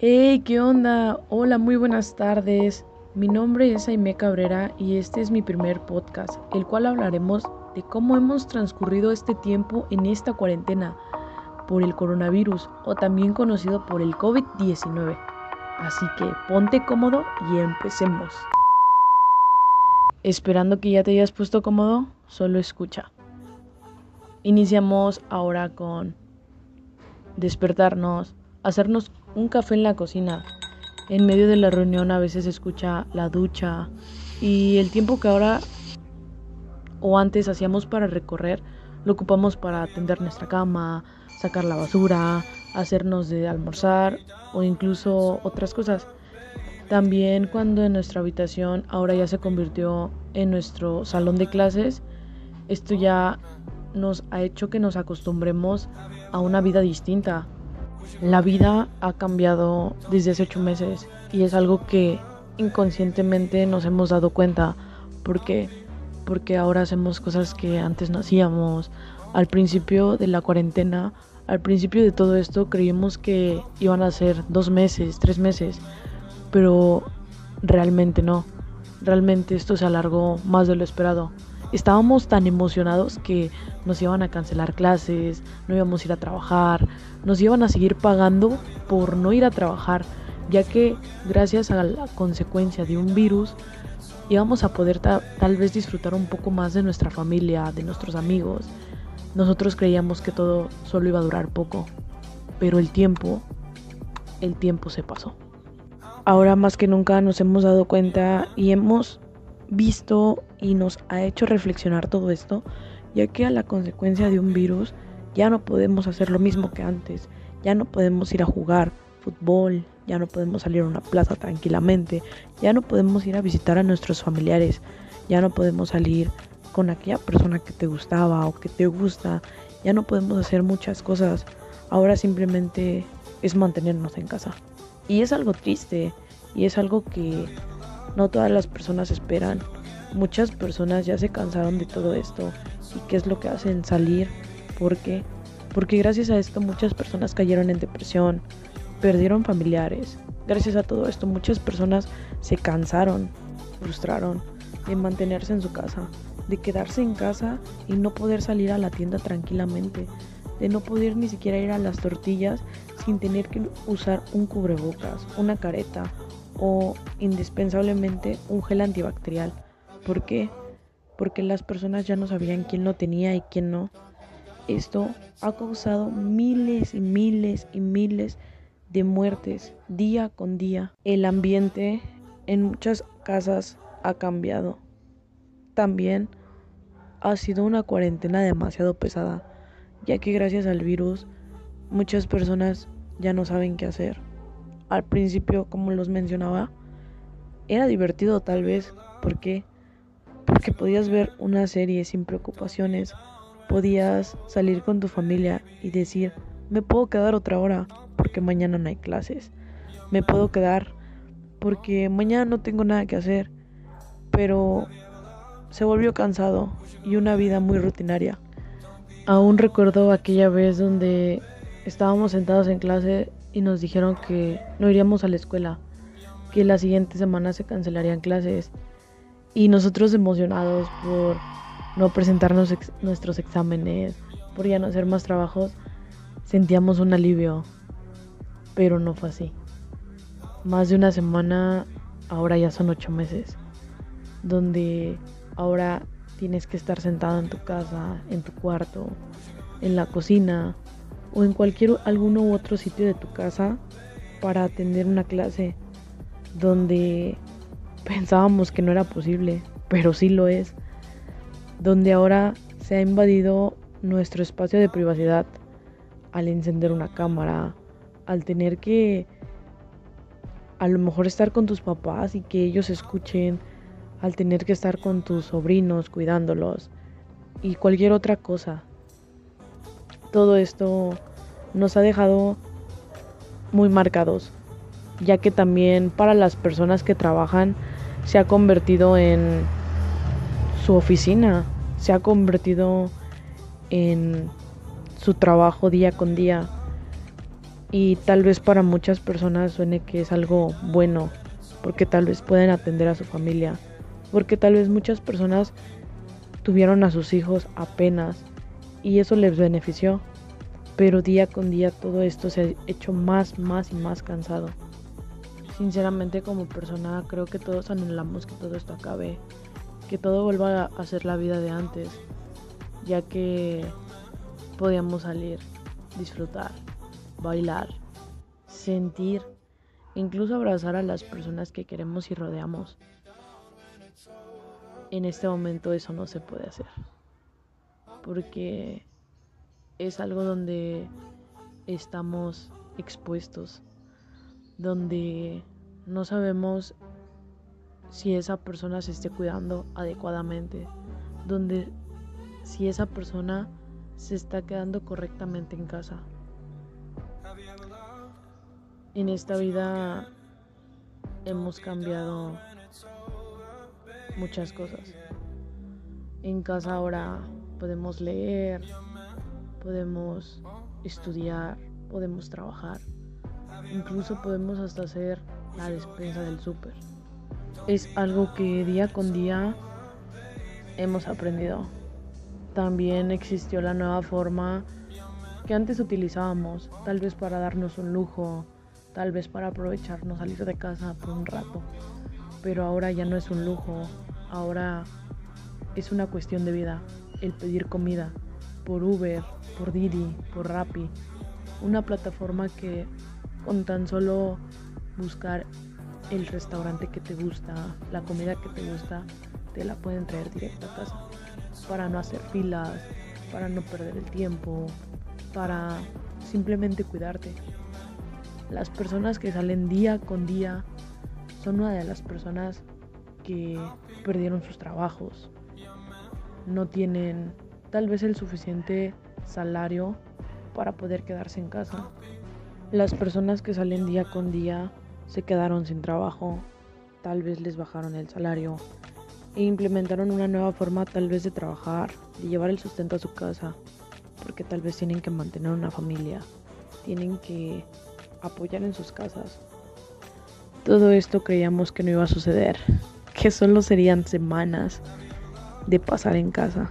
Hey, ¿qué onda? Hola, muy buenas tardes. Mi nombre es Aime Cabrera y este es mi primer podcast, el cual hablaremos de cómo hemos transcurrido este tiempo en esta cuarentena por el coronavirus o también conocido por el COVID-19. Así que ponte cómodo y empecemos. Esperando que ya te hayas puesto cómodo, solo escucha. Iniciamos ahora con despertarnos, hacernos un café en la cocina. En medio de la reunión a veces se escucha la ducha y el tiempo que ahora o antes hacíamos para recorrer lo ocupamos para atender nuestra cama, sacar la basura, hacernos de almorzar o incluso otras cosas. También cuando en nuestra habitación ahora ya se convirtió en nuestro salón de clases, esto ya nos ha hecho que nos acostumbremos a una vida distinta, la vida ha cambiado desde hace ocho meses y es algo que inconscientemente nos hemos dado cuenta porque porque ahora hacemos cosas que antes no hacíamos. Al principio de la cuarentena, al principio de todo esto creímos que iban a ser dos meses, tres meses, pero realmente no. Realmente esto se alargó más de lo esperado estábamos tan emocionados que nos iban a cancelar clases, no íbamos a ir a trabajar, nos iban a seguir pagando por no ir a trabajar, ya que gracias a la consecuencia de un virus íbamos a poder tal vez disfrutar un poco más de nuestra familia, de nuestros amigos. Nosotros creíamos que todo solo iba a durar poco, pero el tiempo, el tiempo se pasó. Ahora más que nunca nos hemos dado cuenta y hemos visto y nos ha hecho reflexionar todo esto, ya que a la consecuencia de un virus ya no podemos hacer lo mismo que antes, ya no podemos ir a jugar fútbol, ya no podemos salir a una plaza tranquilamente, ya no podemos ir a visitar a nuestros familiares, ya no podemos salir con aquella persona que te gustaba o que te gusta, ya no podemos hacer muchas cosas, ahora simplemente es mantenernos en casa. Y es algo triste y es algo que no todas las personas esperan. Muchas personas ya se cansaron de todo esto. ¿Y qué es lo que hacen? Salir. ¿Por qué? Porque gracias a esto muchas personas cayeron en depresión, perdieron familiares. Gracias a todo esto muchas personas se cansaron, frustraron de mantenerse en su casa, de quedarse en casa y no poder salir a la tienda tranquilamente, de no poder ni siquiera ir a las tortillas sin tener que usar un cubrebocas, una careta, o indispensablemente un gel antibacterial. ¿Por qué? Porque las personas ya no sabían quién lo tenía y quién no. Esto ha causado miles y miles y miles de muertes día con día. El ambiente en muchas casas ha cambiado. También ha sido una cuarentena demasiado pesada, ya que gracias al virus muchas personas ya no saben qué hacer al principio, como los mencionaba, era divertido tal vez. ¿Por qué? Porque podías ver una serie sin preocupaciones. Podías salir con tu familia y decir, me puedo quedar otra hora porque mañana no hay clases. Me puedo quedar porque mañana no tengo nada que hacer. Pero se volvió cansado y una vida muy rutinaria. Aún recuerdo aquella vez donde estábamos sentados en clase y nos dijeron que no iríamos a la escuela, que la siguiente semana se cancelarían clases y nosotros emocionados por no presentarnos nuestros exámenes, por ya no hacer más trabajos, sentíamos un alivio, pero no fue así. Más de una semana, ahora ya son ocho meses, donde ahora tienes que estar sentado en tu casa, en tu cuarto, en la cocina, o en cualquier alguno u otro sitio de tu casa para atender una clase donde pensábamos que no era posible, pero sí lo es, donde ahora se ha invadido nuestro espacio de privacidad al encender una cámara, al tener que a lo mejor estar con tus papás y que ellos escuchen, al tener que estar con tus sobrinos cuidándolos y cualquier otra cosa todo esto nos ha dejado muy marcados, ya que también para las personas que trabajan se ha convertido en su oficina, se ha convertido en su trabajo día con día. Y tal vez para muchas personas suene que es algo bueno, porque tal vez pueden atender a su familia, porque tal vez muchas personas tuvieron a sus hijos apenas y eso les benefició. Pero día con día todo esto se ha hecho más, más y más cansado. Sinceramente como persona creo que todos anhelamos que todo esto acabe, que todo vuelva a ser la vida de antes, ya que podíamos salir, disfrutar, bailar, sentir, incluso abrazar a las personas que queremos y rodeamos. En este momento eso no se puede hacer, porque es algo donde estamos expuestos, donde no sabemos si esa persona se esté cuidando adecuadamente, donde si esa persona se está quedando correctamente en casa. En esta vida hemos cambiado muchas cosas. En casa ahora podemos leer, podemos estudiar, podemos trabajar, incluso podemos hasta hacer la despensa del súper. Es algo que día con día hemos aprendido. También existió la nueva forma que antes utilizábamos, tal vez para darnos un lujo, tal vez para aprovecharnos salir de casa por un rato. Pero ahora ya no es un lujo, ahora es una cuestión de vida, el pedir comida por Uber, por Didi, por Rappi, una plataforma que con tan solo buscar el restaurante que te gusta, la comida que te gusta, te la pueden traer directo a casa para no hacer filas, para no perder el tiempo, para simplemente cuidarte. Las personas que salen día con día son una de las personas que perdieron sus trabajos, no tienen tal vez el suficiente salario para poder quedarse en casa. Las personas que salen día con día se quedaron sin trabajo, tal vez les bajaron el salario e implementaron una nueva forma tal vez de trabajar, de llevar el sustento a su casa, porque tal vez tienen que mantener una familia, tienen que apoyar en sus casas. Todo esto creíamos que no iba a suceder, que solo serían semanas de pasar en casa,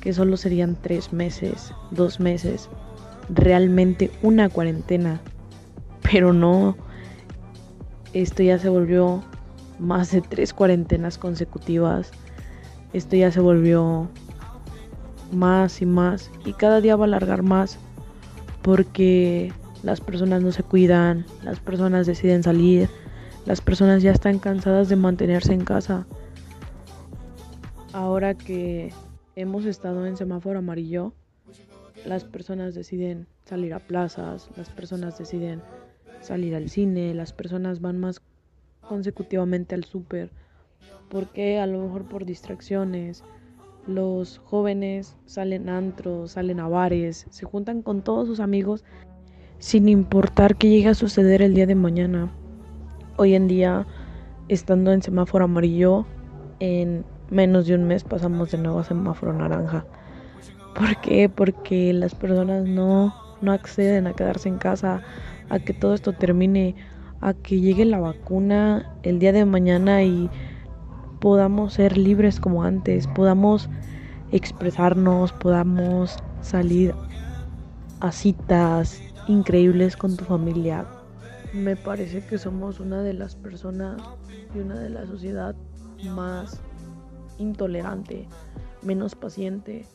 que solo serían tres meses, dos meses, realmente una cuarentena, pero no, esto ya se volvió más de tres cuarentenas consecutivas, esto ya se volvió más y más y cada día va a alargar más porque las personas no se cuidan, las personas deciden salir, las personas ya están cansadas de mantenerse en casa. Ahora que hemos estado en semáforo amarillo, las personas deciden salir a plazas, las personas deciden salir al cine, las personas van más consecutivamente al súper, porque a lo mejor por distracciones, los jóvenes salen a antros, salen a bares, se juntan con todos sus amigos sin importar qué llegue a suceder el día de mañana. Hoy en día, estando en semáforo amarillo, en menos de un mes pasamos de nuevo a semáforo naranja. ¿Por qué? Porque las personas no, no acceden a quedarse en casa, a que todo esto termine, a que llegue la vacuna el día de mañana y podamos ser libres como antes, podamos expresarnos, podamos salir a citas increíbles con tu familia. Me parece que somos una de las personas y una de la sociedad más intolerante, menos paciente.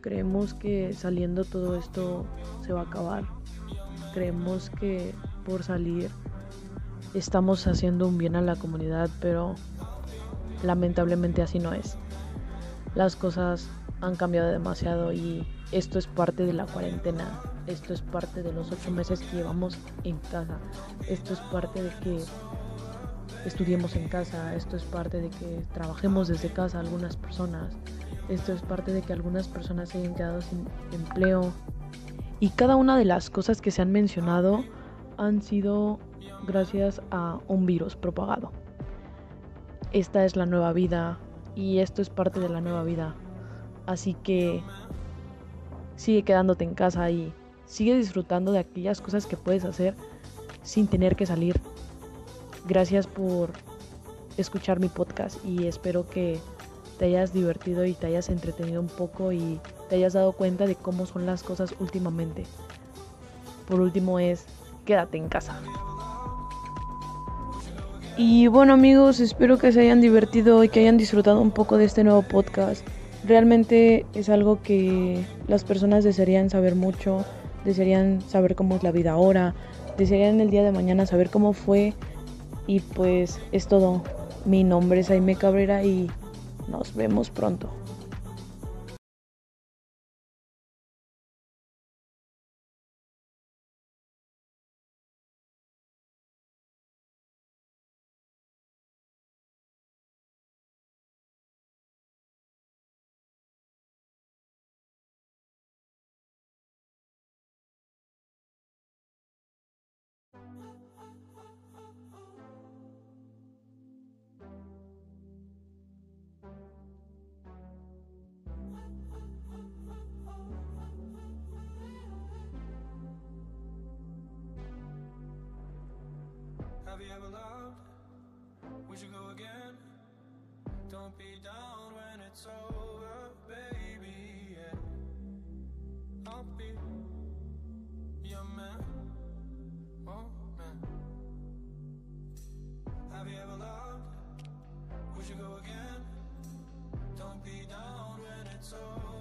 Creemos que saliendo todo esto se va a acabar. Creemos que por salir estamos haciendo un bien a la comunidad, pero lamentablemente así no es. Las cosas han cambiado demasiado y esto es parte de la cuarentena, esto es parte de los ocho meses que llevamos en casa, esto es parte de que estudiemos en casa, esto es parte de que trabajemos desde casa algunas personas, esto es parte de que algunas personas se hayan quedado sin empleo. Y cada una de las cosas que se han mencionado han sido gracias a un virus propagado. Esta es la nueva vida y esto es parte de la nueva vida. Así que sigue quedándote en casa y Sigue disfrutando de aquellas cosas que puedes hacer sin tener que salir. Gracias por escuchar mi podcast y espero que te hayas divertido y te hayas entretenido un poco y te hayas dado cuenta de cómo son las cosas últimamente. Por último es, quédate en casa. Y bueno amigos, espero que se hayan divertido y que hayan disfrutado un poco de este nuevo podcast. Realmente es algo que las personas desearían saber mucho, desearían saber cómo es la vida ahora, desearían el día de mañana saber cómo fue. Y pues es todo. Mi nombre es Jaime Cabrera y nos vemos pronto. Have you ever loved? Would you go again? Don't be down when it's over, baby. Yeah. I'll be your man. Oh, man. Have you ever loved? Would you go again? Don't be down when it's over,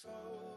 So.